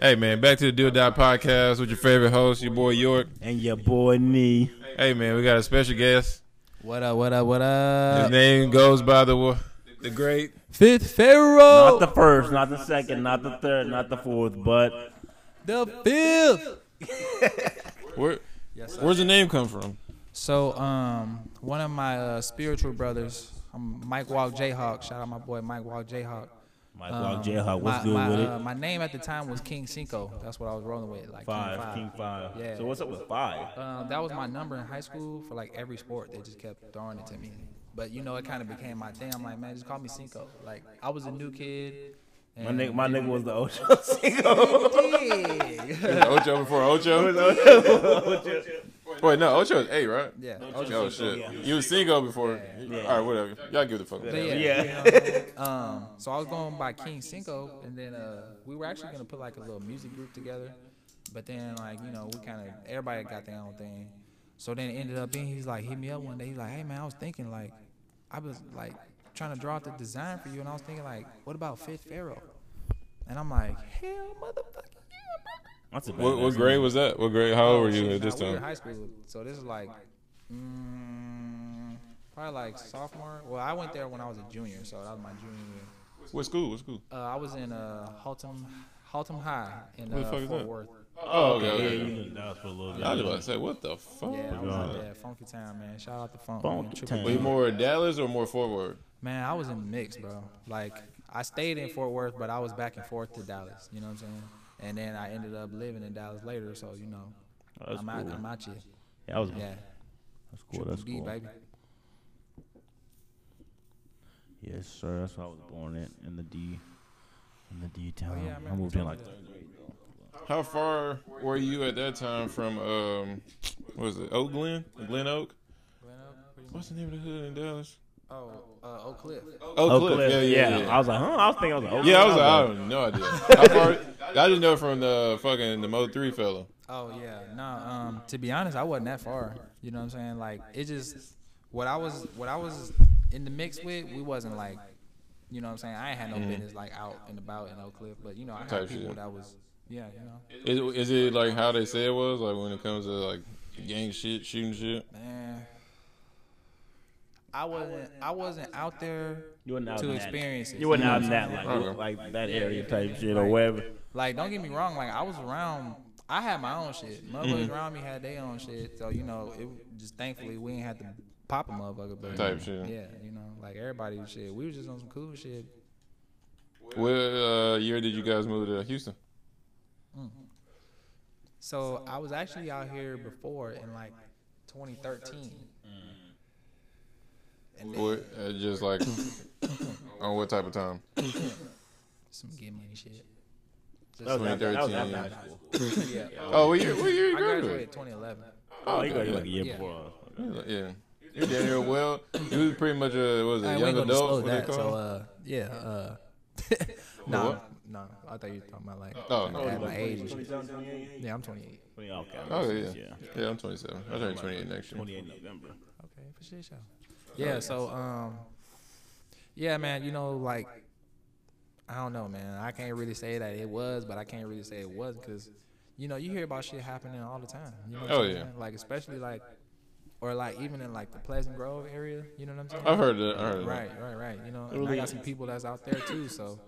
Hey man, back to the Do or Die podcast with your favorite host, your boy York. And your boy Nee. Hey man, we got a special guest. What up? What up? What up? His name goes by the wa- the great. Fifth Pharaoh. Not the first, not the second, not the third, not the fourth, but the fifth. Where, Yes, where's the name come from? So, um, one of my uh, spiritual brothers, um, Mike Walk Jayhawk. Shout out my boy Mike Walk Jayhawk. Mike Um, Walk Jayhawk, what's my, good my, with uh, it? my name at the time was King Cinco. That's what I was rolling with, like Five, King Five. King Five. Yeah. So what's up with five? Um, that was my number in high school for like every sport. They just kept throwing it to me. But you know, it kind of became my thing. I'm like, man, just call me Cinco. Like I was a new kid. My nigga, my nigga was the Ocho Cinco. Yeah. Ocho before Ocho. Wait, no, Ocho is eight, right? yeah. Oh shit, you was Cinco before. Yeah. All right, whatever. Y'all give the fuck. But about yeah. Yeah. um, so I was going by King Cinco, and then uh, we were actually gonna put like a little music group together, but then like you know we kind of everybody got their own thing. So then it ended up being he's like hit me up one day. He's like, hey man, I was thinking like I was like trying to draw out the design for you, and I was thinking like, what about Fifth Pharaoh? And I'm like, hell, motherfucker. That's a What, what grade was that? What grade? How old were you at nah, this we were in time? high school, so this is like, mm, probably like sophomore. Well, I went there when I was a junior, so that was my junior year. What school? What school? Uh, I was in uh, Haltom, Haltom High in the uh, Fort that? Worth. Oh, okay. Yeah, okay. you been down for a little bit. I was about to say, what the fuck? Yeah, I was God. out there, Funky Town, man. Shout out to Funk. Funky man. Town. Were you more Dallas or more Fort Worth? Man, I was in the mix, bro. Like, I stayed in Fort Worth, but I was back and forth to Dallas. You know what I'm saying? And then I ended up living in Dallas later, so you know, That's I'm out. I'm out here. Yeah, that was Yeah, that's cool. Triple That's B, cool. baby. Yes, sir. That's what I was born in in the D, in the D town. Oh, yeah, I I, moved in like third grade though. How far were you at that time from um, what was it, Oak Glen, Glen Oak? Glen Oak. What's the name of the hood in Dallas? Oh, uh, Oak Cliff. Oak, Oak Cliff. Cliff. Yeah, yeah, yeah. I was like, huh? I was thinking, I was like, Oak Yeah, I Cliff. was like, I have no idea. How far? I just know from the fucking the Mo three fella. Oh yeah, no. Um, to be honest, I wasn't that far. You know what I'm saying? Like it just what I was what I was in the mix with. We wasn't like, you know what I'm saying? I ain't had no business like out and about in Oak Cliff, but you know I Type had people shit. that was yeah, you know, Is, is it like how they say it was? Like when it comes to like gang shit, shooting shit. man. I wasn't I wasn't out there You wasn't out to in that- experience it. You wasn't out what in mm-hmm. that saying? Uh-huh. like like that area type shit or wherever. Like, don't get me wrong. Like, I was around. I had my own shit. Mm-hmm. Motherfuckers around me had their own shit. So you know, it just thankfully we ain't had to pop a motherfucker. But Type shit. Yeah, you know, like everybody was shit. We was just on some cool shit. What uh, year did you guys move to Houston? Mm-hmm. So I was actually out here before in like 2013. And then What, uh, just like on what type of time? some get money shit. That was after, that was 2013. after high school. yeah. Oh, what year? What year you I graduated? graduated 2011. Oh, you got like a year Yeah. before. us. Yeah. You're down here well. You was pretty much a what was it, I young ain't gonna adult? disclose What they that. call? So uh, yeah. Uh, no, what? no. I thought you were talking about like Oh, no. at my age. and shit. Yeah, I'm 28. Okay. oh yeah. yeah. yeah, I'm 27. I'm turning 28 next year. 28 November. Okay, for sure. Sure. Yeah, so um, yeah, man, you know, like I don't know, man. I can't really say that it was, but I can't really say it wasn't because you know you hear about shit happening all the time. You know what Oh, yeah. saying? Like especially like, or like even in like the Pleasant Grove area. You know what I'm saying? I've heard that. I heard that. Right, right, right. You know, and I got some people that's out there too. So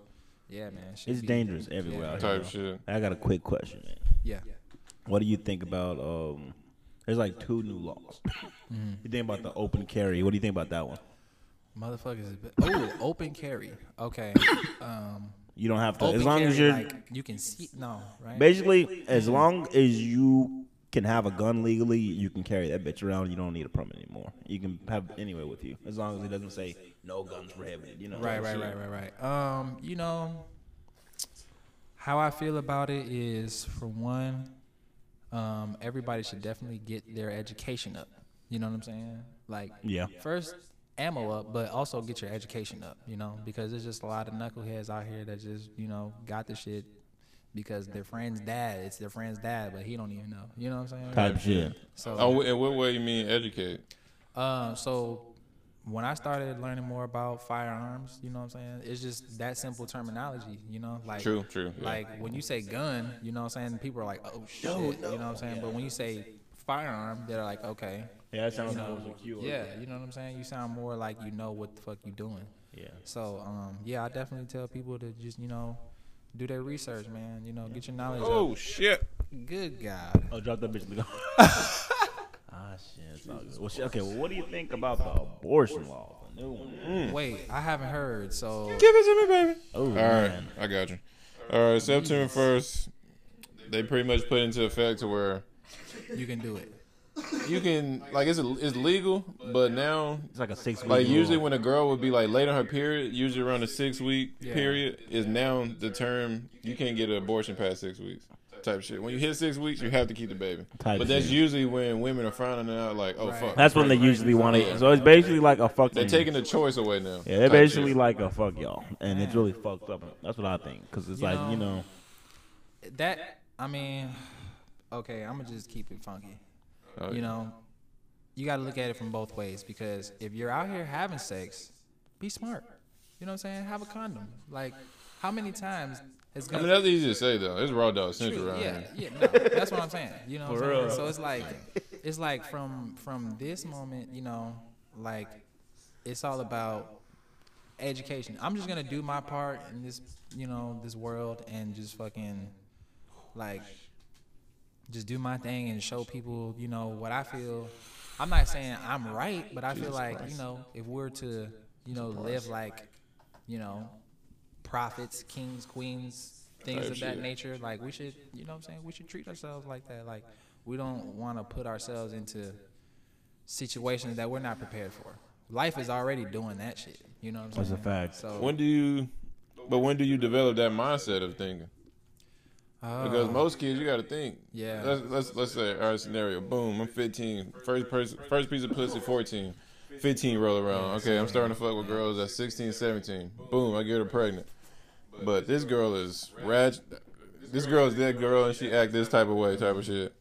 yeah, man. shit It's dangerous everywhere. out here, Type shit. I got a quick question, man. Yeah. What do you think about um? There's like two new laws. Mm-hmm. You think about the open carry? What do you think about that one? Motherfuckers is oh open carry. Okay. Um, You don't have to as long carry, as you're like you can see. No, right? basically as long as you can have a gun legally, you can carry that bitch around. You don't need a permit anymore. You can have anywhere with you as long as it doesn't say no guns prohibited. You know, Right, right, right, right, right. Um, you know, how I feel about it is, for one, um, everybody should definitely get their education up. You know what I'm saying? Like, Yeah. first ammo up, but also get your education up. You know, because there's just a lot of knuckleheads out here that just you know got the shit because their friend's dad. It's their friend's dad, but he don't even know. You know what I'm saying? Type shit. So, Oh, in what way you mean educate? um, so when I started learning more about firearms, you know what I'm saying? It's just that simple terminology, you know? Like True, true, yeah. Like when you say gun, you know what I'm saying? People are like, "Oh shit," you know what I'm saying? But when you say firearm, they're like, "Okay." Yeah, that sounds You know, more secure. yeah, you know what I'm saying? You sound more like you know what the fuck you doing. Yeah. So, um, yeah, I definitely tell people to just, you know, do their research, man. You know, get your knowledge Oh shit! Good God. Oh, drop that bitch. in the shit. It's all good. Well, shit, okay, well, what do you think about the abortion law? The new one. Mm. Wait, I haven't heard. So, Give it to me, baby. Oh, All right, man. I got you. All right, September first, they pretty much put into effect to where you can do it. you can like it's it's legal, but now It's like a six week like usually when a girl would be like late on her period, usually around a six week Yeah. period, is now the term you can't get an abortion past six weeks. Type shit. When you hit six weeks, you have to keep the baby. Type but that's shit. usually when women are frowning out, like, "Oh Right. fuck." That's when they usually want to. So it's basically like a fucking. They're taking the choice away now. Yeah, they're basically shit. like a fuck y'all, and it's really fucked up. That's what I think, because it's You like know, you know, That, I mean, okay, I'm going to just keep it funky. Oh, You know, you got to look at it from both ways because if you're out here having sex, be smart. You know what I'm saying? Have a condom. Like, how many times is I mean, that's easy to say though. It's raw dog central around yeah, here. yeah, no, that's what I'm saying. You know, what For I'm saying? so it's like, it's like from from this moment, you know, like it's all about education. I'm just gonna do my part in this, you know, this world and just fucking like just do my thing and show people, you know, what I feel. I'm not saying I'm right, but I feel like, you know, if we're to, you know, live like, you know, prophets, kings, queens, things of that nature, like we should, you know what I'm saying? We should treat ourselves like that. Like we don't want to put ourselves into situations that we're not prepared for. Life is already doing that shit. You know what I'm That's saying? a fact. So When do you? But when do you develop that mindset of thinking? Because uh, most kids, you got to think. Yeah. Let's let's let's say our scenario. Boom, I'm 15. First person, first piece of pussy, 14. 15 roll around. Okay, I'm starting to fuck with girls at 16, 17. Boom, I get her pregnant. But this girl is rag. This girl is that girl, and she act this type of way, type of shit.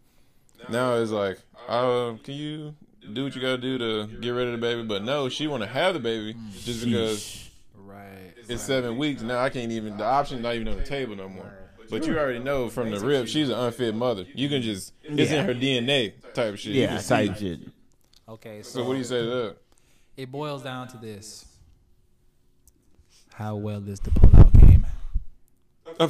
Now it's like, uh, can you do what you gotta do to get rid of the baby? But no, she want to have the baby just because right. it's seven weeks now. I can't even. The option's not even on the table no more. But you already know from the rip, she's an unfit mother. You can just it's Yeah. in her DNA type of shit. Yeah, can type it. shit. Okay, so, So what do you say to that? It boils down to this: How well is the pullout game? Uh,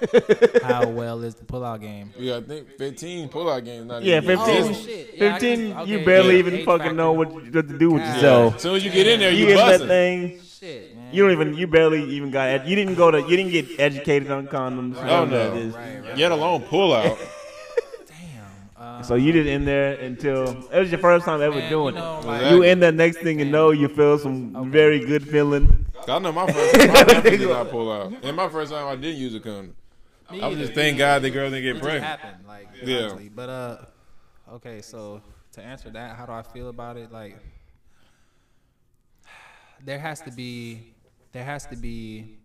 How well is the pullout game? Yeah, I think 15 pullout games. Not Yeah, even 15. Oh, existing. shit. Yeah, I Fifteen, guess- you okay, barely yeah. even Age fucking factor. know what, what to do with God. yourself. As soon as you get in there, You you, get that busting. thing. Shit, man. You don't even. You barely even got. Ed- you didn't go to. You didn't get educated on condoms. Oh none of no, that is- Right, right. yet alone pullout. Damn. So you didn't in there until it was your first time ever Man, doing you know, it. like- you in the next thing you know, you feel some very good feeling. I know my first time. My did not pull out. And my first time, I didn't use a condom. me I was either. just thank God the girl didn't get pregnant. happened, like Yeah. honestly. But uh, okay. So to answer that, how do I feel about it? Like, there has to be, there has to be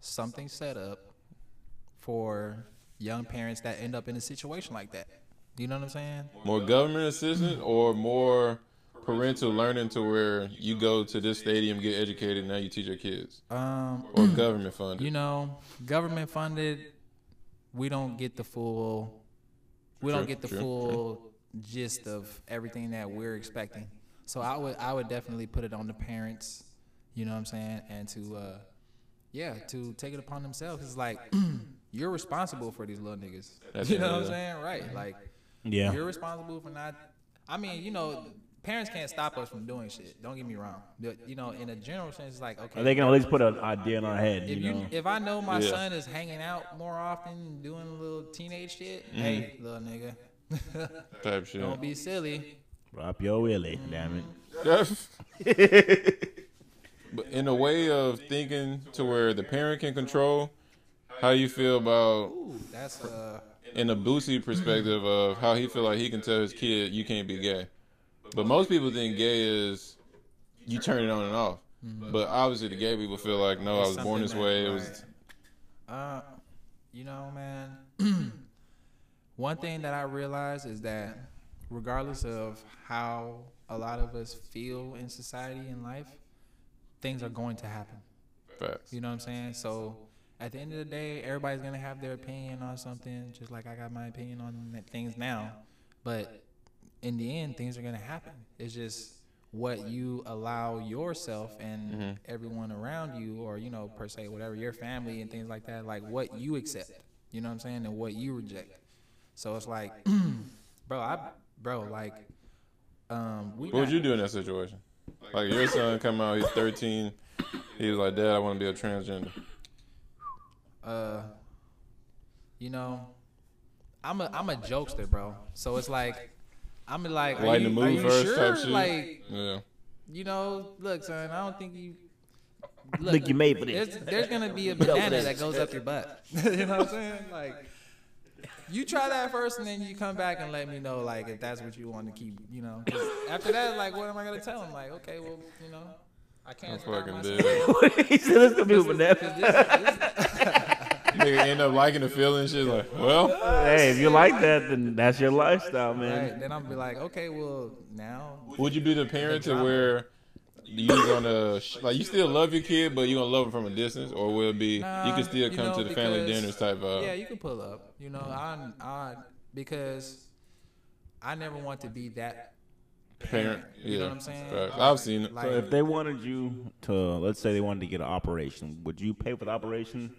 something set up for young parents that end up in a situation like that. You know what I'm saying? More government assistance or more parental learning to where you go to this stadium, get educated, and now you teach your kids, Um, or government funded. you know, government funded, we don't get the full, we don't get the true, full gist of everything that we're expecting. So I would, I would definitely put it on the parents. You know what I'm saying? And to, uh, yeah, to take it upon themselves. It's like you're responsible for these little niggas. That's you it, know what I'm saying? Right? Like Yeah. you're responsible for not. I mean, you know. Parents can't stop us from doing shit. Don't get me wrong. But, you know, in a general sense, it's like okay. They can at least put an idea in our head. If You you, know. if I know my Yeah. son is hanging out more often, doing a little teenage shit, Mm-hmm. hey, little nigga, type shit. don't be silly. Drop your willy, damn it. but in a way of thinking to where the parent can control, how you feel about Ooh, that's uh, in a Boosie perspective of how he feel like he can tell his kid you can't be gay. But most people think gay is you turn it on and off. But obviously the gay people feel like no, I was born this way. It was uh, you know, man. One thing that I realize is that regardless of how a lot of us feel in society and life, things are going to happen. Facts. You know what I'm saying? So at the end of the day, everybody's gonna have their opinion on something, just like I got my opinion on things now. But in the end, things are gonna happen. It's just what you allow yourself and Mm-hmm. everyone around you, or you know, per se, whatever your family and things like that, like what you accept. You know what I'm saying, and what you reject. So it's like, bro, I, bro, like, um, we. What would you do in that situation? Like your son come out, he's 13. He was like, Dad, I want to be a transgender. Uh, you know, I'm a I'm a jokester, bro. So it's like, I'm like, are you, are you sure? Like, Yeah. you know, look, son, I don't think you. Look, Think you made for this. There's, there's gonna be a banana that goes up your butt. you know what I'm saying? Like, you try that first, and then you come back and let me know, like, if that's what you want to keep. You know, after that, like, what am I gonna tell him? Like, okay, well, you know, I I'm can't. stop fucking myself. dead. he said it's gonna be a 'Cause banana. This- this- Nigga end up liking the feeling. Shit like, well, Hey, if you like that, then that's your lifestyle, man. Right. Then I'm be like, okay, well now. would you be the parent to where you're gonna like you still love your kid, but you gonna love him from a distance, or will it be you can still you come know, to the family because- dinners type of? Yeah, you can pull up. You know, I, I, because I never want to be that parent. You yeah, know what I'm saying? Facts. I've seen it. Like, So if they wanted you to, let's say they wanted to get an operation, would you pay for the operation?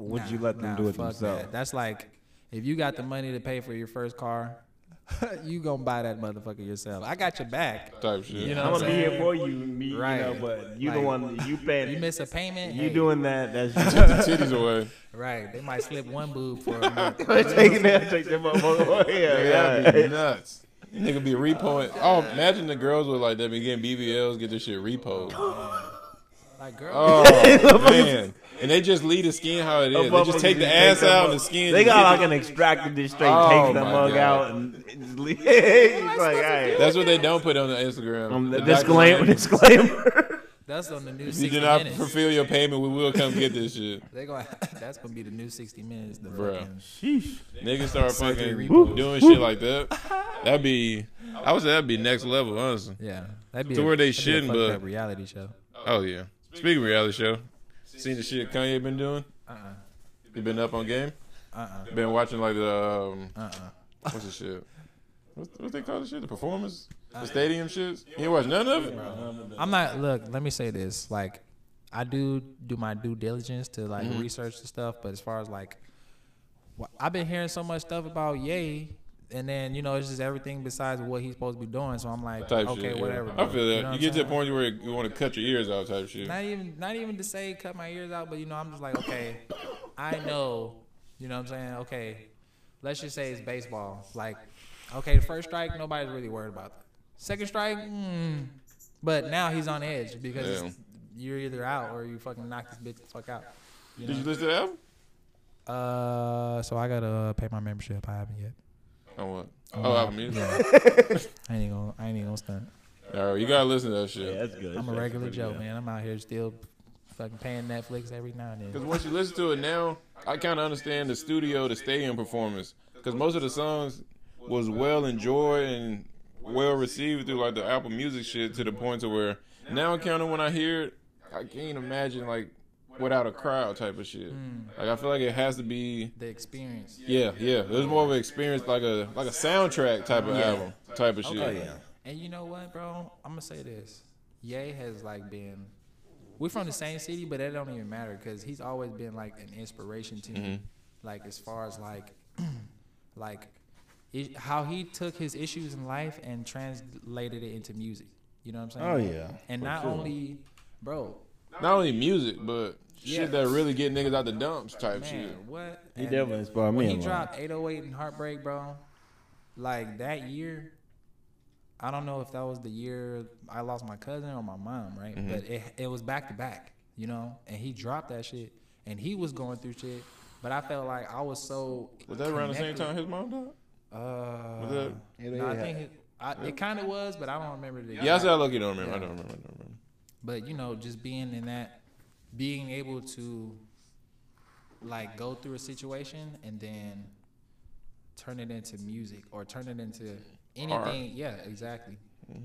Or would you let them nah, do it fuck themselves? That. That's like, if you got the money to pay for your first car, you gonna buy that motherfucker yourself. I got your back. type shit. You know I'm gonna be here for you, me, Right. you know, but you the Like, one you paying. You miss a payment. you hey, doing that? That's Take the titties away. right? They might slip one boob for a month. taking that, take that motherfucker away. Nigga, Yeah, that'd be yeah. nuts. Nigga be repoing. Oh, imagine the girls with like that be getting BBLs, get this shit repoed. Like girl, Oh man, and they just leave the skin how it is. They just take the ass out and the skin. They got like an extractor that straight Oh, takes the mug God. out and just leave. He's like, all right. That's what they don't put on the Instagram. Um, The disclaimer, disclaimer. that's on the new If 60 you do not minutes. fulfill your payment, we will come get this shit. They gonna that's gonna be the new 60 minutes. The Bruh. fucking Sheesh. Niggas start fucking repost. doing shit like that. That'd be, I would say that'd be next level, honestly. yeah, that'd be To a, where they that'd be a shouldn't, but- reality show. Oh yeah. Speaking of reality show, seen the shit Kanye been doing? Uh uh You been up on game? uh uh Been watching like the um, uh uh. what's the shit? What, what they call the shit? The performance? The stadium? You ain't watch none of it? I'm not. Look, let me say this. Like, I do do my due diligence to like Mm-hmm. research the stuff, but as far as like, I've been hearing so much stuff about Ye, and then you know it's just everything besides what he's supposed to be doing. So I'm like, Type okay, shit. yeah. whatever. I feel that. You, know You, get to a point where you want to cut your ears out type shit. Not even, not even to say cut my ears out, but you know, I'm just like, okay, I know, you know what I'm saying? Okay, let's just say it's baseball. Like, okay, the first strike, nobody's really worried about that. Second strike, mm, but now he's on edge because Yeah. you're either out or you fucking knock this bitch the fuck out. You Did you listen to the album? Uh, so I gotta pay my membership. I haven't yet. On what? Oh, oh album music. Yeah. I ain't gonna, I ain't even gonna stunt. All right, you gotta listen to that shit. Yeah, that's good. I'm a regular Joe, good. man. I'm out here still fucking paying Netflix every now and then. Because once you listen to it now, I kind of understand the studio, the stadium performance. Because most of the songs was well enjoyed and well received through like the Apple Music shit to the point to where now, kind of when I hear it, I can't imagine like without a crowd type of shit. Hmm. Like I feel like it has to be. The experience. Yeah, yeah. It was more of an experience, like a like a soundtrack type of album, type of shit. Oh yeah. And you know what, bro? I'm gonna say this. Ye has like been. We're from the same city, but that don't even matter because he's always been like an inspiration to me. Mm-hmm. Like as far as like, like, it, how he took his issues in life and translated it into music. You know what I'm saying? Oh, yeah, And for not sure. only, bro, Not only music, but Yeah. shit that really get niggas out the dumps type man, shit. what? He And definitely inspired me When a he lot. dropped 808 and Heartbreak, bro, like that year, I don't know if that was the year I lost my cousin or my mom, right? Mm-hmm. But it it was back to back, you know. And he dropped that shit, and he was going through shit. But I felt like I was so. Was that around the same time his mom died? Uh, Was that- no, I think it, I, it kind of was, but I don't remember the. Yeah, I said I lucky don't remember. I don't remember. I don't remember. But you know, just being in that, being able to, like, go through a situation and then turn it into music or turn it into anything. Yeah, exactly,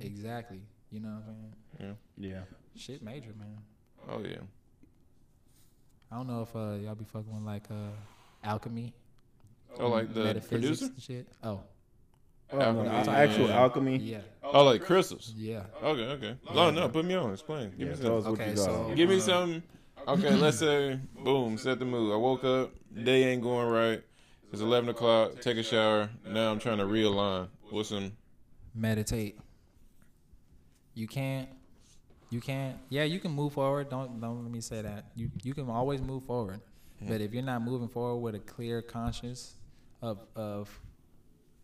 exactly. You know what I'm saying? Yeah. Yeah. Shit, major man. Oh yeah. I don't know if uh, y'all be fucking with like uh, alchemy, Oh, like the metaphysics producer? and shit. Oh, Oh, no, Alchemy, uh, yeah. actual alchemy. yeah, Oh, like crystals. yeah. Okay, okay. Oh, no, no, put me on. Explain. Give Yeah, me tell us some. Okay, so- Give me some. Okay, let's say, boom, set the mood. I woke up, day ain't going right. It's 11 o'clock. Take a shower. Now I'm trying to realign. What's some? Meditate. You can't. You can't. Yeah, you can move forward. Don't don't let me say that. You you can always move forward, but if you're not moving forward with a clear conscience of of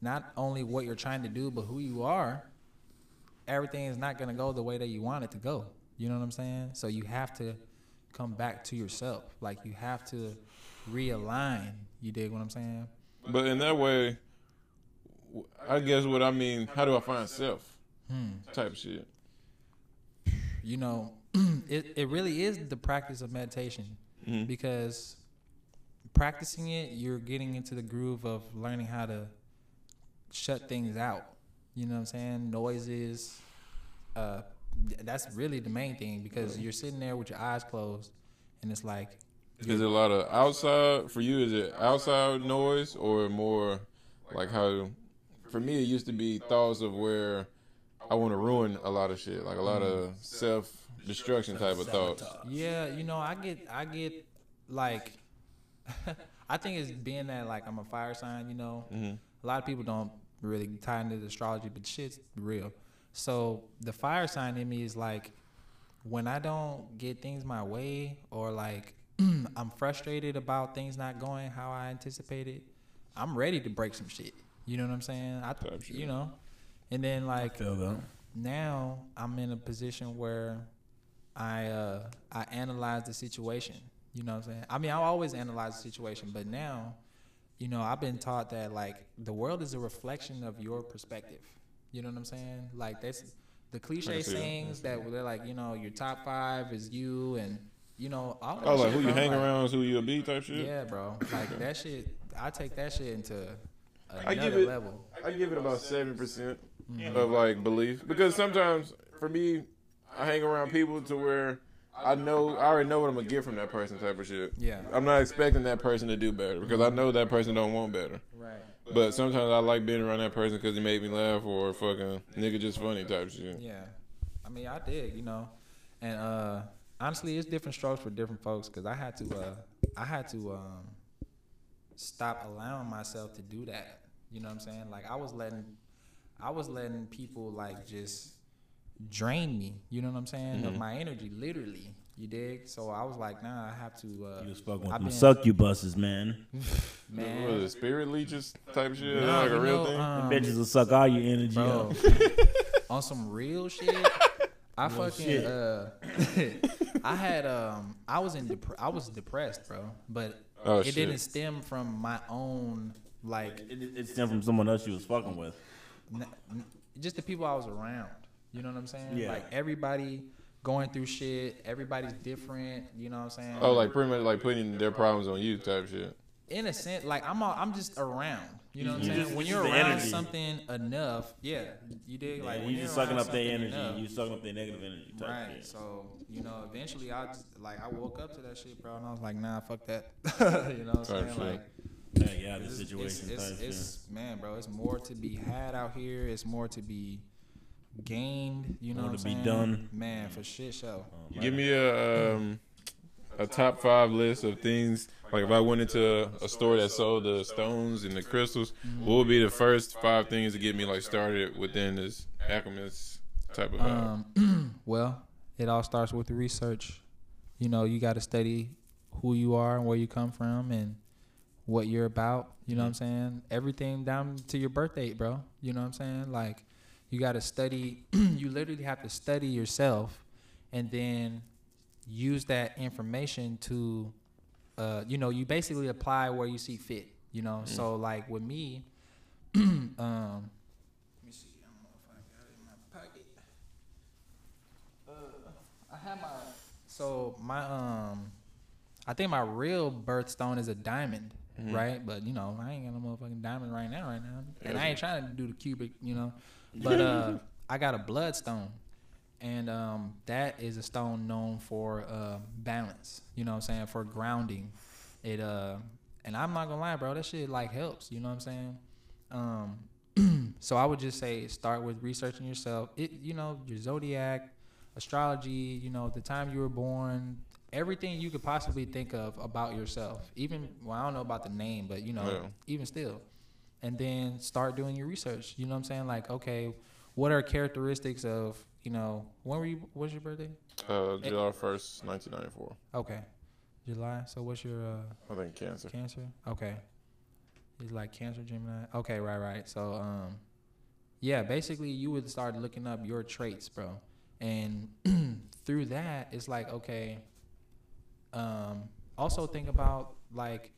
not only what you're trying to do, but who you are, everything is not gonna go the way that you want it to go. You know what I'm saying? So you have to come back to yourself. Like you have to realign. You dig what I'm saying? But in that way, I guess what I mean, how do I find self? Type shit. you know, it, it really is the practice of meditation Mhm. because practicing it, you're getting into the groove of learning how to shut things out. You know what I'm saying? Noises. Uh, that's really the main thing because you're sitting there with your eyes closed, and it's like, Is it a lot of outside for you? Is it outside noise or more like how? For me, it used to be thoughts of where I want to ruin a lot of shit, like a lot of self destruction type of thoughts. yeah, you know, I get, I get, like, I think it's being that like I'm a fire sign. You know, Mhm. a lot of people don't really tie into astrology, but shit's real. So the fire sign in me is like when I don't get things my way or like I'm frustrated about things not going how I anticipated, I'm ready to break some shit. You know what I'm saying? I, Type shit. you know, and then like now I'm in a position where I uh I analyze the situation. You know what I'm saying? I mean, I always analyze the situation, but now, you know, I've been taught that like the world is a reflection of your perspective. You know what I'm saying? Like that's the cliche see that. sayings that they're like, you know, your top five is you and you know, all that Oh, like shit, who you bro, hang like- around is who you'll be type shit. Yeah, bro. Like that shit. I take that shit into another I give it- level. I give it about seven percent mm-hmm. of like belief because sometimes for me, I hang around people to where I know I already know what I'm gonna get from that person type of shit. Yeah. I'm not expecting that person to do better because I know that person don't want better. Right. But sometimes I like being around that person because he made me laugh or fucking nigga just funny type shit. Yeah, I mean, I did, you know, and uh, honestly, it's different strokes for different folks because I had to, uh, I had to um, stop allowing myself to do that. You know what I'm saying? Like I was letting, I was letting people like just drain me. You know what I'm saying? Of my energy, literally. You dig? So I was like, nah, I have to. Uh, You was fucking with I've them been- succubuses, man. What is it, spirit leeches type shit? Is Nah, like a you real know, thing? um, Bitches will suck all your energy bro. up. on some real shit, I fucking shit. uh, I had um, I was in dep- I was depressed, bro, but Oh, it shit. didn't stem from my own like It, it stemmed from someone else you was fucking with. n- n- just the people I was around. You know what I'm saying? Yeah. Like everybody going through shit. Everybody's different. You know what I'm saying? Oh, like pretty much like putting their problems on you type shit. in a sense, like I'm all, I'm just around. You know what I'm saying? just- when you're around energy. something enough, yeah, you dig. Like Like you you're just sucking up their energy. enough, You sucking up their negative energy. Type Right. shit. So you know, eventually I just like I woke up to that shit, bro, and I was like, nah, fuck that. you know what I'm saying? shit. Like, Yeah, yeah, the situation. it's, type it's, it's man, bro. It's more to be had out here. It's more to be gained. You know what to I'm be saying? done. Man, for shit show. Give me a um, a top five list of things. Like if I went into a store that sold the stones and the crystals, what would be the first five things to get me like started within this alchemist type of vibe? Um, well, it all starts with the research. You know, you got to study who you are and where you come from and what you're about. You know what I'm saying? Everything down to your birth date, bro. You know what I'm saying? Like, you got to study. you literally have to study yourself, and then use that information to, uh, you know, you basically apply where you see fit. You know, so like with me, um, let me see. I don't know if I got it in my pocket. Uh, I have my. So my um, I think my real birthstone is a diamond. Mm-hmm. right? But you know, I ain't got no motherfucking diamond right now, right now, and I ain't trying to do the cubic, you know. But uh, I got a bloodstone, and um, that is a stone known for uh, balance. You know what I'm saying? For grounding. It uh, and I'm not gonna lie, bro. That shit like helps. You know what I'm saying? Um, so I would just say start with researching yourself. It, you know, your zodiac, astrology. You know, the time you were born, everything you could possibly think of about yourself. Even well, I don't know about the name, but you know, Yeah. even still. And then start doing your research. You know what I'm saying? Like, okay, what are characteristics of you know when were you? What's your birthday? Uh, July first, nineteen ninety four. Okay, July. So what's your uh, I think cancer. Cancer. Okay. He's like Cancer Gemini. Okay, right, right. So, um, yeah, basically, you would start looking up your traits, bro, and through that, it's like, okay. Um, also think about like,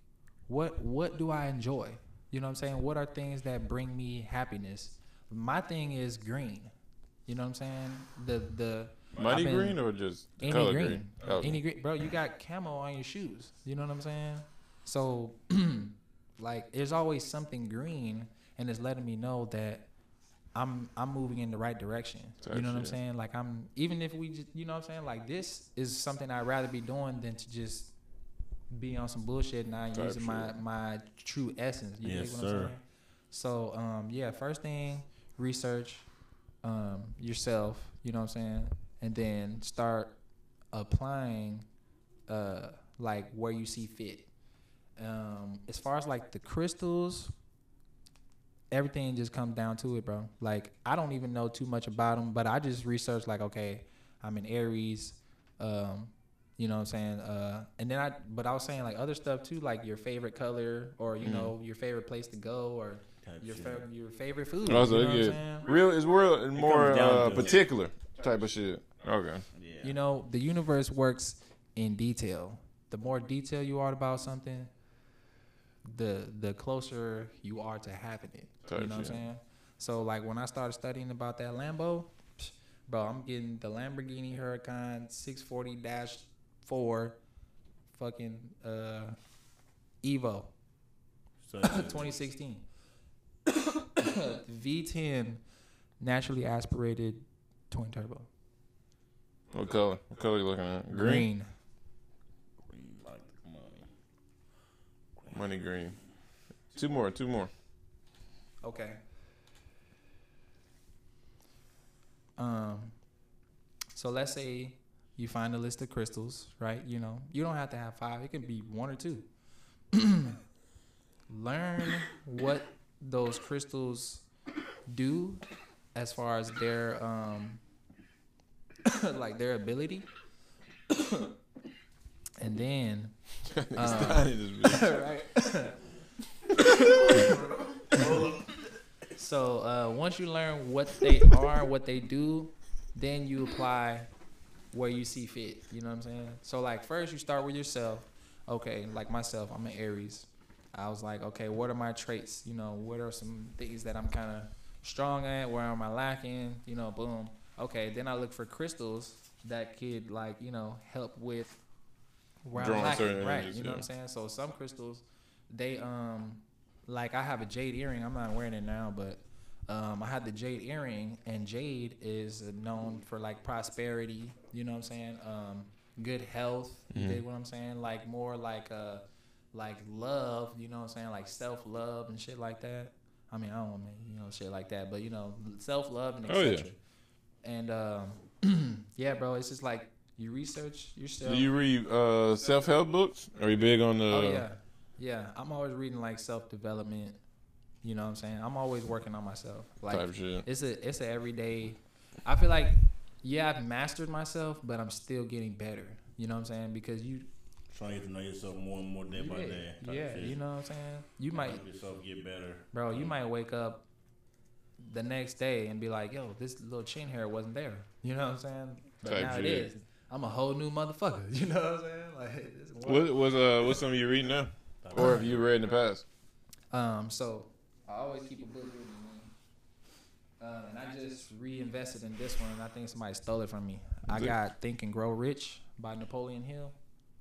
what what do I enjoy? You know what I'm saying? What are things that bring me happiness? My thing is green. You know what I'm saying? The the Money been- green or just any color green, green? Oh, any green, bro. You got camo on your shoes. You know what I'm saying? So, like, there's always something green, and it's letting me know that I'm I'm moving in the right direction. You know what I'm saying? Like, I'm even if we, just, you know what I'm saying? Like, this is something I'd rather be doing than to just be on some bullshit and using my my true essence. You Yes, dig what I'm sir. saying? So, um, yeah, first thing, research um, yourself. You know what I'm saying? And then start applying, uh, like where you see fit. Um, as far as like the crystals, everything just comes down to it, bro. Like I don't even know too much about them, but I just researched like, okay, I'm in Aries. Um, you know what I'm saying? Uh, and then I, but I was saying like other stuff too, like your favorite color or you Mhm. know your favorite place to go or Type your shit. fa- your favorite food. Also, you know what I'm yeah, saying? real is real and more uh, to it. particular type of shit. Okay. Yeah. You know, the universe works in detail. The more detail you are about something, the the closer you are to having it. Type you know what. I'm saying? So like when I started studying about that Lambo, psh, bro, I'm getting the Lamborghini Huracan 640-4 fucking uh Evo So, 2016. V10 naturally aspirated twin turbo. What color? What color you looking at? Green. Green. like the money. Money green. Two more. Two more. Okay. Um. So let's say you find a list of crystals, right? You know, you don't have to have five. It can be one or two. Learn what those crystals do as far as their um like their ability. and then It's tiny, this bitch. right. so uh, once you learn what they are, what they do, then you apply where you see fit. You know what I'm saying? So like first you start with yourself. Okay, like myself, I'm an Aries. I was like, okay, what are my traits? You know, what are some things that I'm kind of strong at? Where am I lacking? You know, boom. Okay, then I look for crystals that could like you know help with where Drawing I'm lacking. Right. energies, You know what I'm saying? So some crystals, they um like I have a jade earring. I'm not wearing it now, but um, I had the jade earring, and jade is known for like prosperity. You know what I'm saying? Um, good health. You dig what I'm saying? Like more like uh, like love. You know what I'm saying? Like self love and shit like that. I mean, I don't want you know shit like that, but you know self love and etc. Oh, yeah. And um, yeah, bro, it's just like you research yourself. Do you read uh, self help books? Are you big on the? Oh yeah, yeah. I'm always reading like self development. You know what I'm saying? I'm always working on myself. Like it's a it's a everyday. I feel like yeah, I've mastered myself, but I'm still getting better. You know what I'm saying? Because you Trying to get to know yourself more and more day by yeah, day. yeah, you know what I'm saying? You might, Help yourself get better. bro, you might wake up the next day and be like, yo, this little chin hair wasn't there. You know what I'm saying? But Type now it shit. is. I'm a whole new motherfucker. You know what I'm saying? Like, it's What was uh what's some of you reading now, or have you read in the past? Um, so I always keep a book with me, man. Um, and I just reinvested in this one, and I think somebody stole it from me. I got Think and Grow Rich by Napoleon Hill.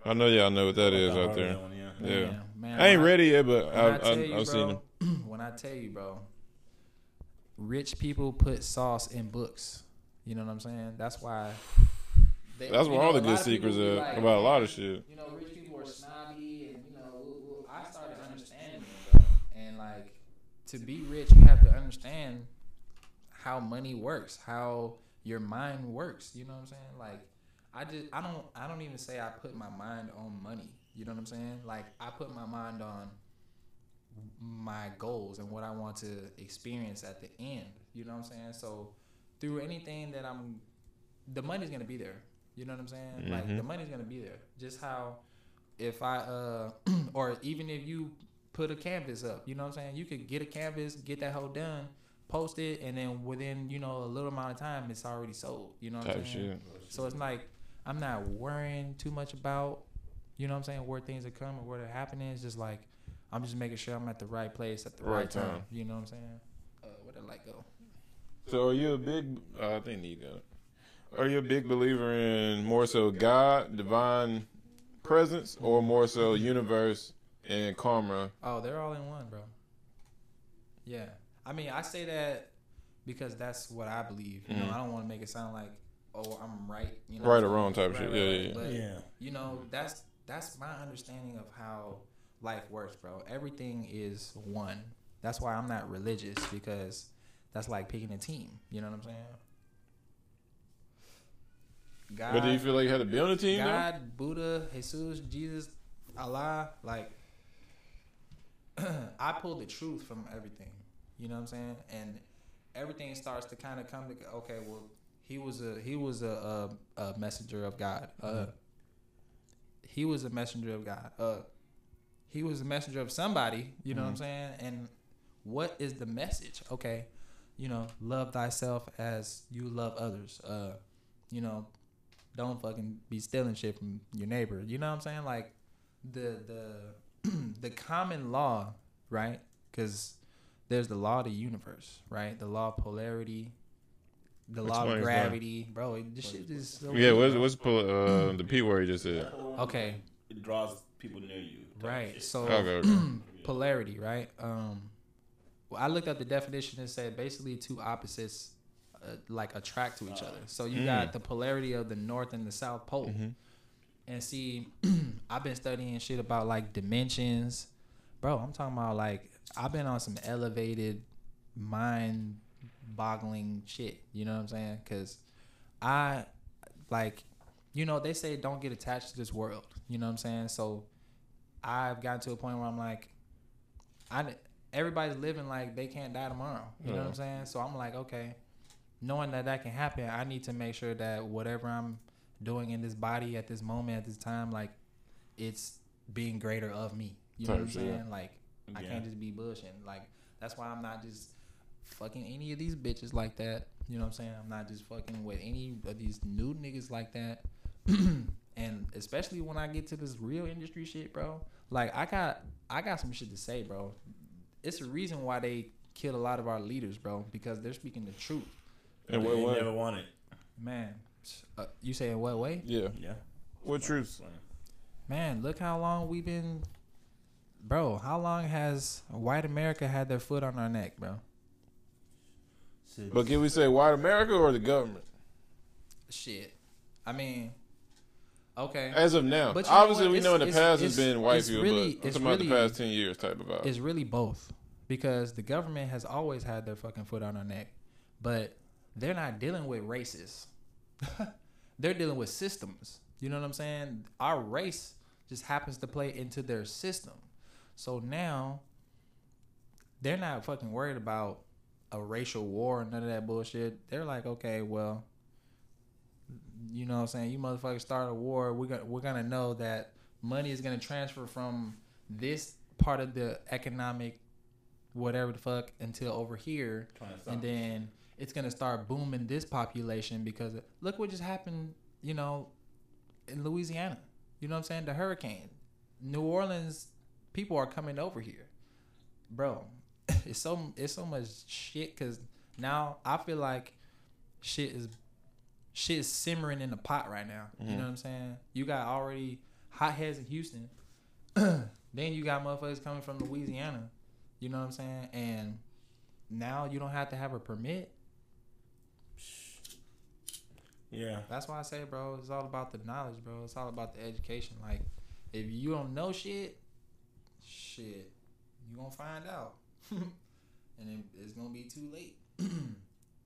I know y'all know what that is out there. one, yeah. Yeah. Man, man, I ain't when ready yet, but when I've, I I've, you, seen bro, them. when I tell you, bro, rich people put sauce in books. You know what I'm saying? That's why. they- That's you where know, all the good lot of people secrets are like, about a lot of shit. You know, rich people are snobby, and you know, I started understanding it, bro. And like, to be rich, you have to understand how money works, how your mind works. You know what I'm saying? Like, I just, I don't, I don't even say I put my mind on money. You know what I'm saying? Like, I put my mind on my goals and what I want to experience at the end. You know what I'm saying? So, through anything that I'm, the money's gonna be there. You know what I'm saying? Like Mhm. the money's gonna be there. Just how, if I, uh, or even if you put a canvas up, you know what I'm saying? You could get a canvas, get that whole done, post it, and then within you know a little amount of time, it's already sold. You know what I'm saying? shit. So it's like I'm not worrying too much about, you know what I'm saying, where things are coming where they're happening. It's just like I'm just making sure I'm at the right place at the right, Right time. time. You know what I'm saying? Uh, where did light go? So are you a big? Uh, I think need that. Are you a big believer in more so God, divine presence, or more so universe and karma? Oh, they're all in one, bro. Yeah. I mean, I say that because that's what I believe. You know, Mhm. I don't want to make it sound like, oh, I'm right. You know, Right or wrong type Right, shit. right, Yeah, right. yeah, yeah. But, Yeah. you know, that's that's my understanding of how life works, bro. Everything is one. That's why I'm not religious because that's like picking a team. You know what I'm saying? God, But do you feel like you had to be on the team though? God, Buddha, Jesus, Jesus, Allah, like I pull the truth from everything. You know what I'm saying? And everything starts to kind of come to okay, well, he was a he was a a, a messenger of God. Uh, he was a messenger of God. Uh, he was a messenger of somebody. You know what I'm saying? And what is the message? Okay, you know, love thyself as you love others. Uh, you know, don't fucking be stealing shit from your neighbor. You know what I'm saying? Like the the the common law, right? Because there's the law of the universe, right? The law of polarity, the law of gravity, bro. it- This shit is so Yeah, what's what's pull, uh, the p word you just said? okay, It draws people near you. right? shit. So Okay, okay. polarity, right? Um, well, I looked up the definition and said basically two opposites uh, like attract to each other. So you Mm. got the polarity of the north and the south pole. Mhm. And see, I've been studying shit about like dimensions, bro. I'm talking about like I've been on some elevated, mind-boggling shit. You know what I'm saying? Because I like, you know, they say don't get attached to this world. You know what I'm saying? So I've gotten to a point where I'm like, I everybody's living like they can't die tomorrow. You know what I'm saying? So I'm like, okay, knowing that that can happen, I need to make sure that whatever I'm doing in this body at this moment at this time, like it's being greater of me. You know what I'm saying? Like I can't just be bushing. Like that's why I'm not just fucking any of these bitches like that. You know what I'm saying? I'm not just fucking with any of these new niggas like that. and especially when I get to this real industry shit, bro. Like I got I got some shit to say, bro. It's a reason why they kill a lot of our leaders, bro, because they're speaking the truth. And They what way? never want it. Man, uh, you say in what way? Yeah. Yeah. What truth? Man, look how long we've been, bro. How long has white America had their foot on our neck, bro? But can we say white America or the government? Shit. I mean, okay. As of now, But you know obviously we know in the It's- past it's- it's been white it's people, really- but it's about the past ten years type of vibe. It's really both because the government has always had their fucking foot on our neck, but they're not dealing with races. they're dealing with systems. You know what I'm saying? Our race just happens to play into their system. So now they're not fucking worried about a racial war or none of that bullshit. They're like, okay, well, you know what I'm saying? You motherfuckers start a war, we're gonna we're gonna know that money is gonna transfer from this part of the economic whatever the fuck until over here and then it's gonna start booming this population because look what just happened, you know, in Louisiana. You know what I'm saying? The hurricane. New Orleans people are coming over here. Bro, it's so it's so much shit cuz now I feel like shit is shit is simmering in the pot right now. You know mm-hmm. what I'm saying? You got already hotheads in Houston. then you got motherfuckers coming from Louisiana. You know what I'm saying? And now you don't have to have a permit. Yeah. That's why I say, bro, it's all about the knowledge, bro. It's all about the education. Like, if you don't know shit, shit, you gonna find out, and it, it's gonna be too late.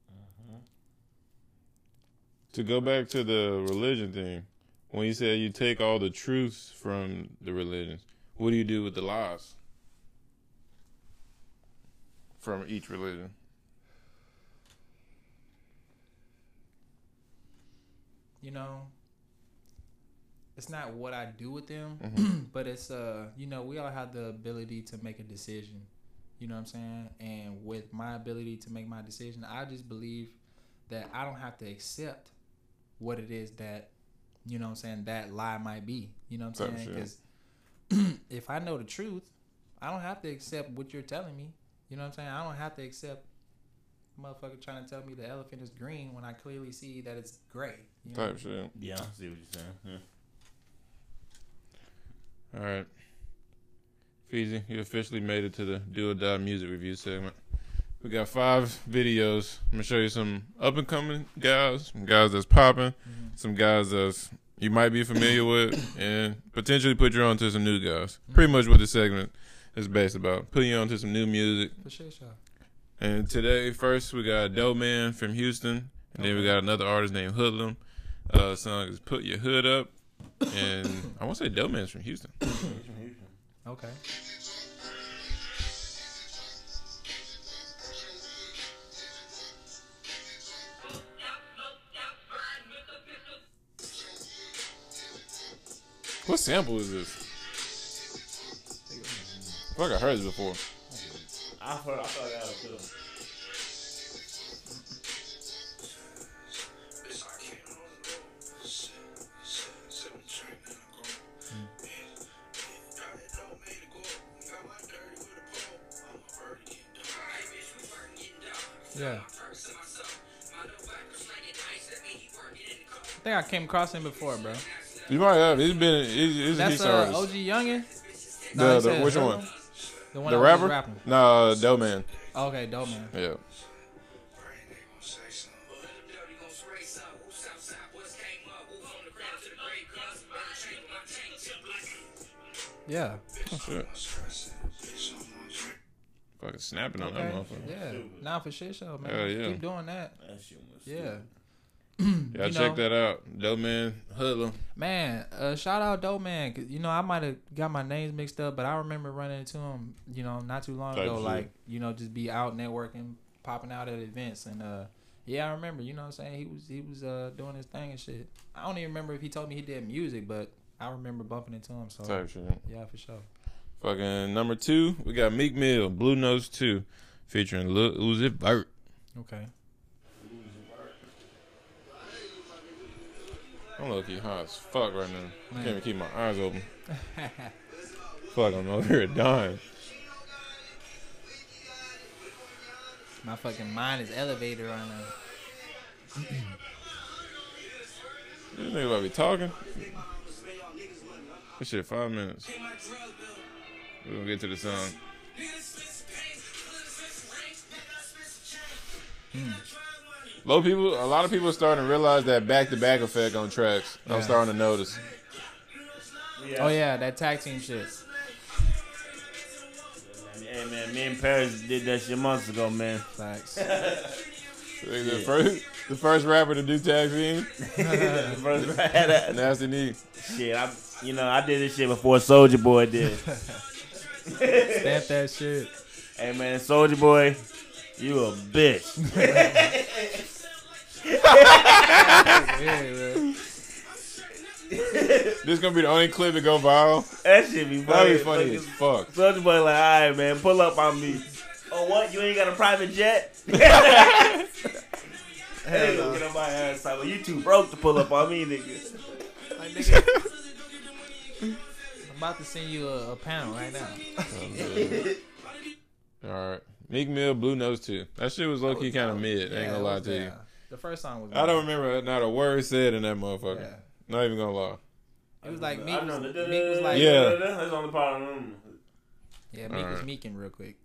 Mm-hmm. To go back to the religion thing, when you said you take all the truths from the religions, what do you do with the lies from each religion? you know, it's not what I do with them, Mm-hmm. but it's uh, you know, we all have the ability to make a decision. You know what I'm saying? And with my ability to make my decision, I just believe that I don't have to accept what it is that, you know what I'm saying, that lie might be. You know what I'm saying? Because if I know the truth, I don't have to accept what you're telling me. You know what I'm saying? I don't have to accept motherfucker trying to tell me the elephant is green when I clearly see that it's gray. You know? Type shit. Yeah, I see what you're saying. Yeah. All right. Feezy, you officially made it to the Do or Die music review segment. We got five videos. I'm gonna show you some up and coming guys, some guys that's popping, some guys that's you might be familiar with, and potentially put you on to some new guys. Pretty much what the segment is based about. Put you on to some new music. For sure, sure. And today, first we got Dope Man from Houston, and then we got another artist named Hoodlum. Uh, song is "Put Your Hood Up," and I want to say Dope Man's from Houston. Okay. What sample is this? I feel like I heard this before. I heard. I thought that was too. Yeah. I think I came across him before, bro. You might have. He's been. It's, it's a That's Houston uh, artist. OG Youngin. The- the- which Hoodlum? one? The one the rapper? rapping. Nah, Dope Man. Okay, dope man. Yeah. Yeah. Oh, shit. Fucking snapping on that motherfucker. Yeah. Nah, for shit show, man. Hell yeah. Keep doing that. That shit was. Yeah. Yeah, You check know. that out. Dope Man Hoodlum. Man, uh, shout out Dope Man. 'cause, you know, I might have got my names mixed up, but I remember running into him, you know, not too long Type ago. shit. Like, you know, just be out networking, popping out at events, and uh, yeah, I remember. You know, what I'm saying he was he was uh doing his thing and shit. I don't even remember if he told me he did music, but I remember bumping into him. So Type shit. yeah, for sure. Fucking number two, we got Meek Mill, Blue Notes 2, featuring Lil Uzi Vert. Okay. I'm low key hot as fuck right now. Man. can't even keep my eyes open. fuck, I'm over here dying. My fucking mind is elevated right now. This nigga about to be talking. This shit five minutes. We gonna get to the song. Hmm. Low people, a lot of people are starting to realize that back to back effect on tracks. I'm starting to notice. Oh yeah, that tag team shit. Hey man, me and Paris did that shit months ago, man. Facts. The first, the first rapper to do tag team, First had that Nasty Knee. shit. I, you know, I did this shit before Soulja Boy did. Stamp that shit. hey man, Soulja Boy, you a bitch. Yeah, man. This gonna be the only clip to go viral. That shit be funny. That'd be funny as fuck. Soulja Boy like, all right, man, pull up on me. Oh, what? You ain't got a private jet? Hey, Hell no. get on my ass. Like, well, you too broke to pull up on me, nigga. Like, nigga, I'm about to send you a, a panel right now. All right, Meek Mill, Blue Notes 2. That shit was low key kind of mid. Yeah, ain't it gonna lie was- to you. The first song was. I don't remember not a word said in that motherfucker. Yeah. Not even gonna lie. It was like Meek don't was. Meek was like, Yeah. That's on the part. Mm. yeah, Meek was meeking real quick.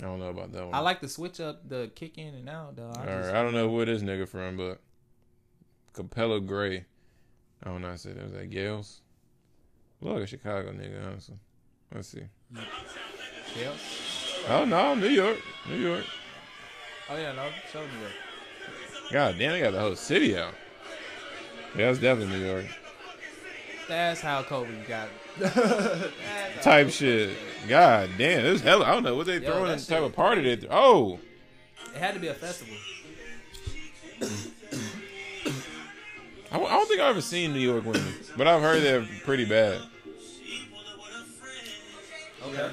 I don't know about that one. I like to switch up, the kick in and out though. I All just, right, I don't know where this nigga from, but Capella Grey. I don't know. I to say that was that Gyalis. Look a Chicago nigga, honestly. Let's see. Oh no, New York, New York. Oh yeah, no, show me that. God damn, they got the whole city out. Yeah, it's definitely New York. That's how Kobe got. Type shit. God damn, this hell. I don't know what they Yo, throwing. that The type of party they. Th- oh, It had to be a festival. I, I don't think I've ever seen New York women, but I've heard they're pretty bad. Okay.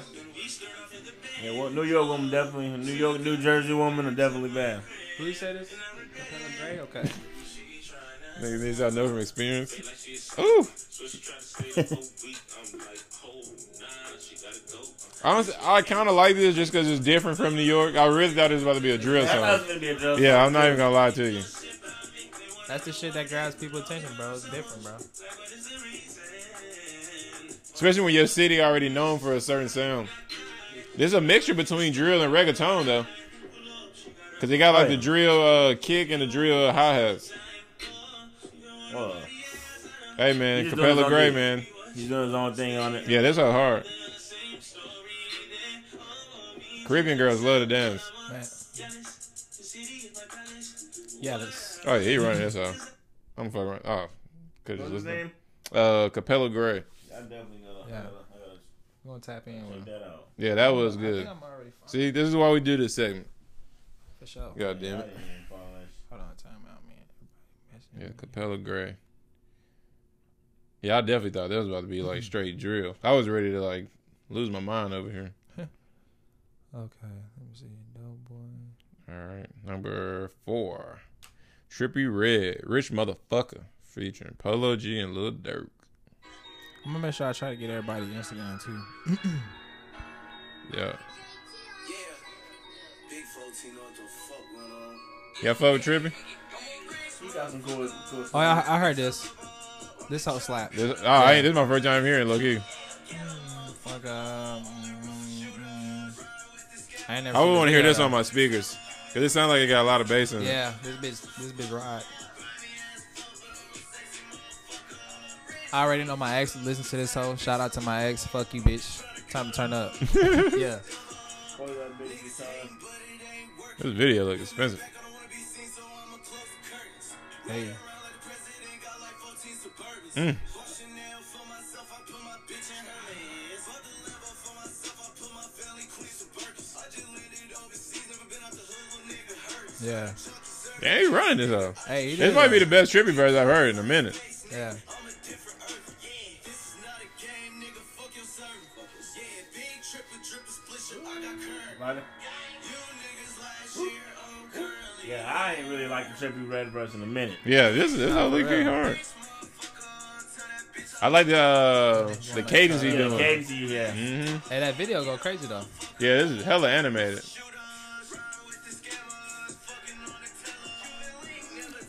Yeah, well, New York woman definitely. New York, New Jersey woman are definitely bad. Who you say this? Capella Okay. Niggas these I know from experience. Ooh. Honestly, I kind of like this just because it's different from New York. I really thought it was about to be a drill That was song. gonna be a drill Yeah, song, I'm not too. even gonna lie to you. That's the shit that grabs people's attention, bro. It's different, bro. Especially when your city already known for a certain sound. There's a mixture between drill and reggaeton though. Cause they got like Oh, yeah. the drill uh, kick and the drill hi hats. Well, Hey man, Capella Grey thing. man. he's doing his own thing on it. Yeah, that's so hard. Caribbean girls love to dance. Man. Yeah, this. Oh yeah, he running this off. I'm fucking around. Oh, could What's his name? Uh, Capella Grey. I definitely gotta. Yeah. I gotta, I gotta I'm gonna tap in check with. that out. Yeah, that was I good. think I'm already. See, this is why we do this segment. For sure. God damn it. didn't even follow that shit. Hold on, time out, man. Everybody Yeah, messing Capella Grey. Yeah, I definitely thought that was about to be like straight drill. I was ready to like lose my mind over here. Okay, let me see. Dope boy. All right, number four, Trippie Redd, Rich Motherfucker, featuring Polo G and Lil Durk. I'm gonna make sure I try to get everybody Instagram too. Yeah, Yeah. Big 14 know what the fuck went on. y'all fuck with Trippie? He got some cool, cool Oh, yeah, I, I heard this. This whole slap. This, oh, I ain't, this is my first time hearing. Look here. Fuck um. mm, mm. I never. I would want to hear this on my speakers because it sounds like it got a lot of bass in it. Yeah, this bitch, this bitch ride. I already know my ex listens to this hoe. Shout out to my ex. Fuck you, bitch. Time to turn up. yeah. This video look expensive. Hey. Mm. Yeah. Yeah, he running this up. Hey, he This might be the best Trippie verse I've heard in a minute. Yeah. Yeah, I ain't really like the Trippie Redd verse in a minute. Yeah, this is this Nah, oh, look pretty hard. I like the uh, the cadence he's Yeah, doing. Casey, yeah. hmm Hey, that video go crazy though. Yeah, this is hella animated.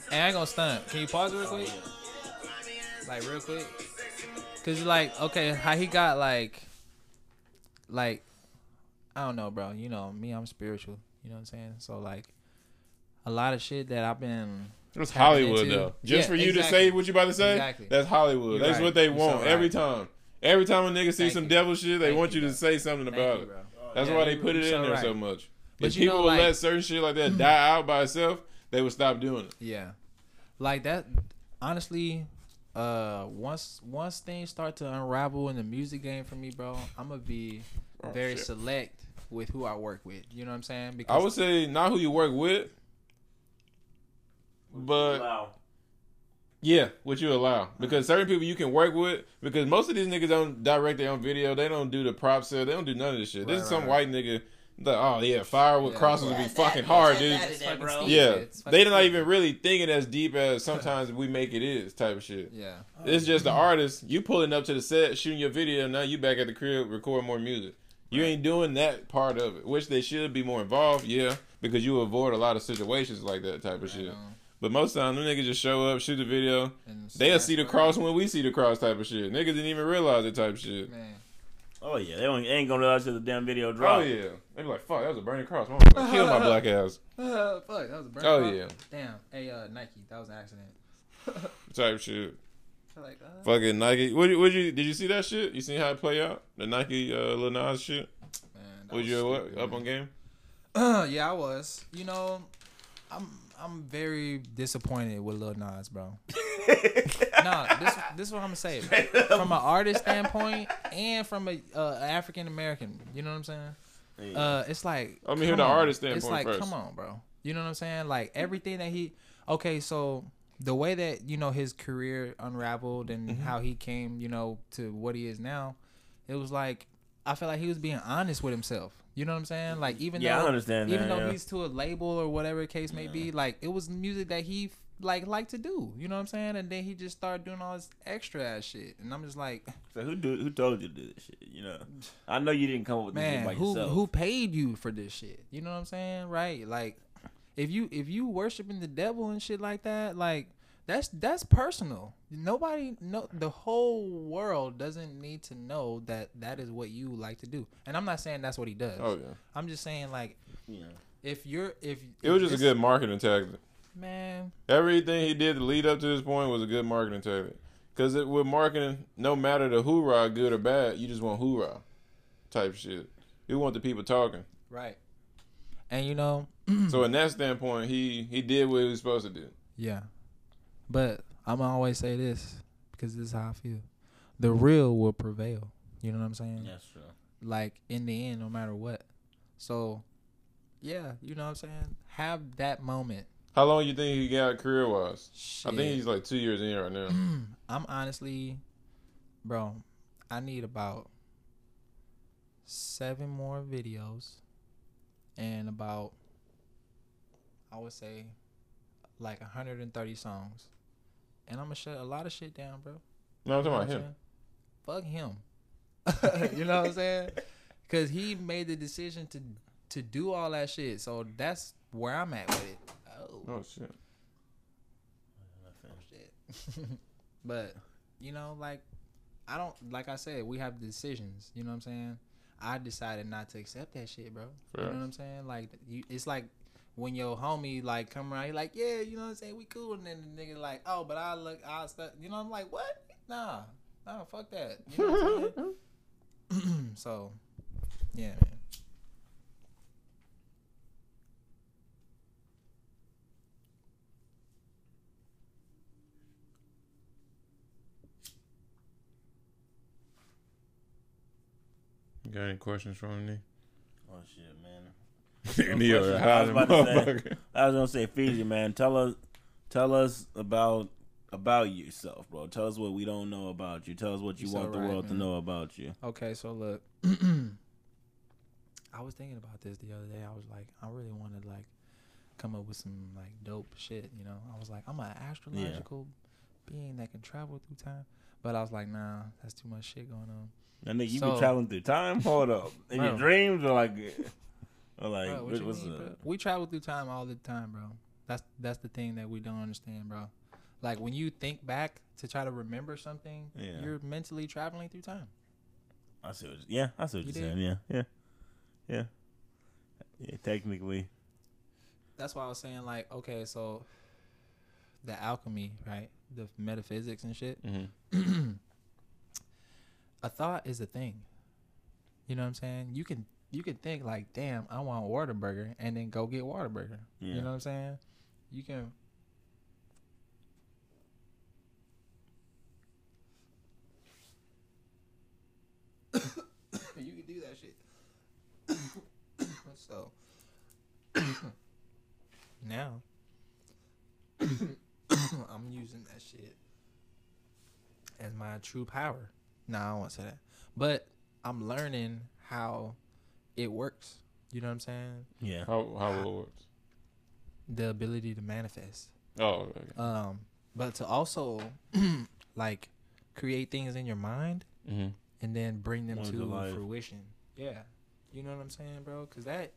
Hey, I ain't gonna stunt. Can you pause real quick? Like real quick. Cause like, okay, how he got like, like, I don't know, bro. You know me, I'm spiritual. You know what I'm saying? So like, a lot of shit that I've been. Tapping Hollywood into- though. Just Yeah, for you to say what you about to say, Exactly. that's Hollywood. You're that's right. what they want so every right. time. Every time a nigga see Thank some you. devil shit, they Thank want you you, to say something Thank about you, it. bro. That's Yeah, why they put it you're in so there so much. But if you know, people would like- let certain shit like that die out by itself, they would stop doing it. Yeah, like that. Honestly, uh, once once things start to unravel in the music game for me, bro, I'm gonna be Oh, very shit. select with who I work with. You know what I'm saying? Because I would say not who you work with, but Wow. yeah, what you allow. Because certain people you can work with, because most of these niggas don't direct their own video. They don't do the prop set. They don't do none of this shit. this Right, is some right, white nigga. Like, oh yeah, fire with Yeah. crosses would be fucking hard, dude. It's fucking stupid. Yeah, they fucking not even really thinking as deep as sometimes we make it is type of shit. Yeah, It's just the artist. You pulling up to the set, shooting your video. Now you back at the crib, record more music. You ain't doing that part of it, which they should be more involved. Yeah, because you avoid a lot of situations like that type of shit. um, But most time, them niggas just show up, shoot the video. And They'll see the cross where- when we see the cross type of shit. Niggas didn't even realize it type of shit. Man. Oh yeah, they don't- ain't gonna realize till the damn video drop. Oh yeah, they be like, "Fuck, that was a burning cross." I'm gonna kill my black ass. Fuck, that was a burn. Oh cross. yeah, Damn. Hey, uh, Nike, that was an accident. type shit. Like, uh, Fucking Nike. What? What you? Did you see that shit? You seen how it play out? The Nike uh, Lil Nas shit. man, that Was you what, stupid, up man. on game? yeah, I was. You know, I'm I'm very disappointed with Lil Nas, bro. nah, this this is what I'm gonna say. From an artist standpoint and from a uh, African American, you know what I'm saying? Yeah. Uh, it's like Let me hear the on. artist standpoint. It's like, first. come on, bro. You know what I'm saying? Like everything that he. Okay, so the way that you know his career unraveled and Mm-hmm. how he came, you know, to what he is now, it was like I felt like he was being honest with himself. You know what I'm saying? Like even Yeah, I though understand even that, though yeah. he's to a label or whatever the case may be, like it was music that he like liked to do. You know what I'm saying? And then he just started doing all this extra ass shit, and I'm just like, So who do who told you to do this shit? You know, I know you didn't come up with this shit man, by who yourself. who paid you for this shit? You know what I'm saying? Right? Like, if you if you worshiping the devil and shit like that, like that's that's personal. Nobody no the whole world doesn't need to know that that is what you like to do. And I'm not saying that's what he does. Oh yeah. I'm just saying like You know, if you're if It was just a good marketing tactic. man. Everything he did to lead up to this point was a good marketing tactic. Because it, with marketing, no matter the hoorah, good or bad, you just want hoorah type shit. You want the people talking. Right. And you know, So mm-hmm. in that standpoint, he he did what he was supposed to do. yeah. But I'm always say this because this is how I feel. The real will prevail. You know what I'm saying? that's true. Like in the end, no matter what. So, yeah, you know what I'm saying. Have that moment. How long you think he got career wise? I think he's like two years in right now. I'm honestly, bro. I need about seven more videos, and about I would say like 130 songs, and I'm gonna shut a lot of shit down, bro. No, I'm talking about him. Saying? Fuck him. you know what I'm saying? Cause he made the decision to to do all that shit. So that's where I'm at with it. Oh, shit. Oh shit. but you know, like I don't like I said, we have decisions. You know what I'm saying? I decided not to accept that shit, bro. You know what I'm saying? Like you, it's like when your homie like come around, he like, yeah, you know what I'm saying? We cool, and then the nigga like, oh, but I look, I stuff. You know, I'm like, what? Nah, nah, fuck that. You know what I'm saying? so, yeah, man. You got any questions from me? Oh shit, man. Neo, questions. high I was about to say- I was gonna say, Fiji, man. Tell us, tell us about about yourself, bro. Tell us what we don't know about you. Tell us what you You so want the right, world to know about you. Okay, so look, I was thinking about this the other day. I was like, I really want to like come up with some like dope shit. You know, I was like, I'm an astrological being that can travel through time, but I was like, nah, that's too much shit going on. And nigga, you So- be traveling through time. Hold up, in your dreams are like, or like, Bro, what what, mean, bro? We travel through time all the time, bro. That's that's the thing that we don't understand, bro. Like when you think back to try to remember something, Yeah. you're mentally traveling through time. I see what. Yeah, I see what You you're did? saying. Yeah, yeah, yeah, yeah. Technically, that's why I was saying like, okay, so the alchemy, right? The metaphysics and shit. Mhm. a thought is a thing. You know what I'm saying? You can you can think like, damn, I want Whataburger, and then go get Whataburger. Yeah. You know what I'm saying? You can. you can do that shit. so now I'm using that shit as my true power. No, I don't say that. But I'm learning how it works. You know what I'm saying? yeah. How how it works? The ability to manifest. Oh, okay. Um, but to also like create things in your mind Mm-hmm. and then bring them Bring to to life. fruition. Yeah. You know what I'm saying, bro? Cuz that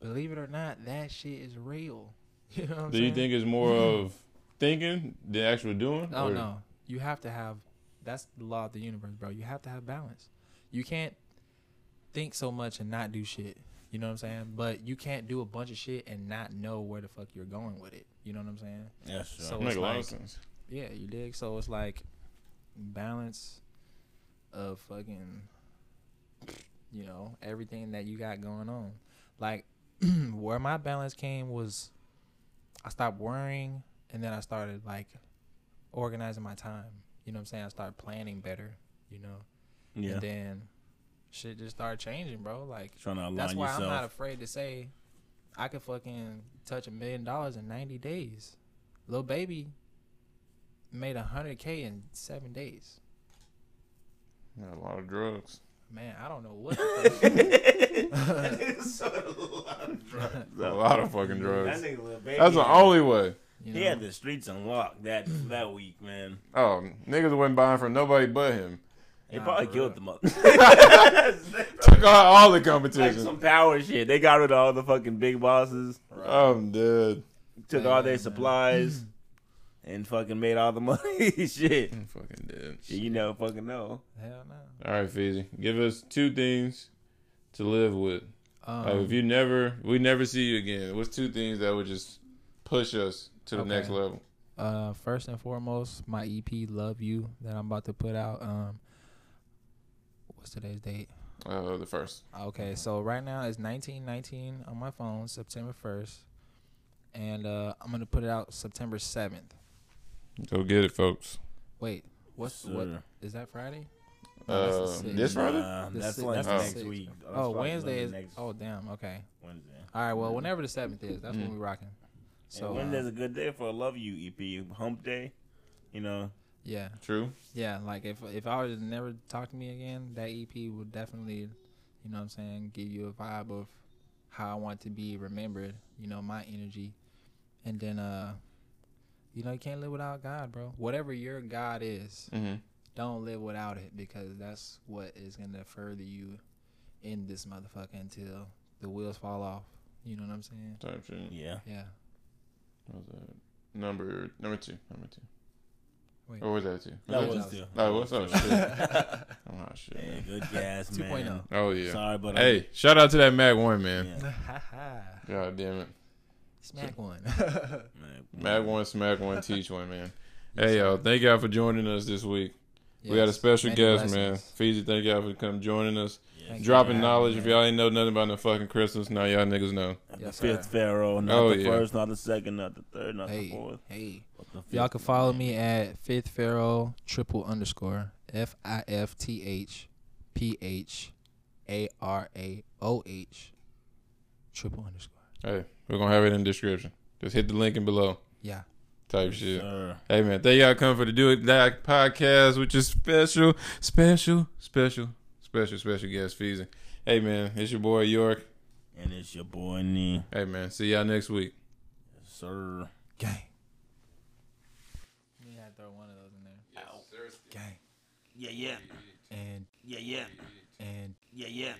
believe it or not, that shit is real. You know what I'm Do you think it's more of thinking than actual doing? Oh Or- no, you have to have. That's the law of the universe, bro. You have to have balance. You can't think so much and not do shit. You know what I'm saying? But you can't do a bunch of shit and not know where the fuck you're going with it. You know what I'm saying? Yeah, sure. So Make it's a lot like, of sense. yeah, you dig. So it's like balance of fucking, you know, everything that you got going on. Like where my balance came was, I stopped worrying, and then I started like organizing my time. You know what I'm saying? I started planning better. You know, yeah. and then shit just started changing, bro. Like Trying to align that's why yourself. I'm not afraid to say I could fucking touch a million dollars in 90 days. Lil Baby made a hundred k in seven days. Yeah, a lot of drugs. Man, I don't know what. The A lot of fucking drugs. That drugs. nigga Lil Baby. That's the only way. you He had the streets unlocked that that week, man. Oh, niggas wasn't buying from nobody but him. They Nah, probably for killed real. the mother. Took out all the like competition. some power shit. They got rid of all the fucking big bosses. I'm dead. Took Yeah, all their man. supplies. And fucking made all the money. shit. I'm fucking dead. Shit, you never fucking know. Hell no. All right, Feezy. Give us two things to live with. Um, Like, if you never, we never see you again. What's two things that would just push us to the Okay. next level? uh, first and foremost, my EP "Love You" that I'm about to put out. Um, what's today's date? Uh, the first. Okay, so right now it's 1919 on my phone, September 1st, and uh, I'm gonna put it out September 7th. Go get it, folks. Wait, what's Yes, what sir. is that Friday? Uh, No, that's the this. Friday? Nah, that's si- like that's next sixth. week. That's Oh, Wednesday is. next Oh, damn. Okay. Wednesday. All right. Well, whenever the seventh is, that's when Mm. we rocking. So So Wednesday's uh, a good day for a Love You EP. Hump day. You know. Yeah, True. yeah. Like if if I was to never talk to me again, that EP would definitely, you know, what I'm saying, give you a vibe of how I want to be remembered. You know, my energy, and then uh, you know, you can't live without God, bro. Whatever your God is, Mm-hmm. don't live without it because that's what is gonna further you in this motherfucker until the wheels fall off. You know what I'm saying? Type shit. Yeah. Yeah. What was that? Number number two. Number two. Wait. Or was that two? That Was was two. two. Oh, what's up? Shit. Oh shit. Hey, man. good gas, man. 2.0. Oh yeah. Sorry, but Hey, shout out to that Mac One man. Yeah. God damn it. Smack one. Man. Mac One, Smack One, Teach One, man. Hey y'all, thank y'all for joining us this week. We got a special many guest, man. blessings. Feezy, thank y'all for come joining us. Yeah. Dropping you knowledge. having If y'all ain't know nothing about no fucking Christmas, now y'all niggas know. The fifth pharaoh, not Oh, the yeah. first, not the second, not the third, not the fourth. hey. but the Y'all can follow me at Fifth Pharaoh triple underscore F I F T H P H A R A O H triple underscore. Hey, we're gonna have it in the description. Just hit the link in below. Yeah. Type Yes, shit. sir. Hey man, thank y'all coming for the Do It That podcast, which is special, special, special, special, special guest Feezy. Hey man, it's your boy York. And it's your boy Nee. Hey man, see y'all next week. Yes, sir. Gang. You had to throw one of those in there. Gang. Yeah, yeah. And Yeah, yeah. and Yeah, yeah.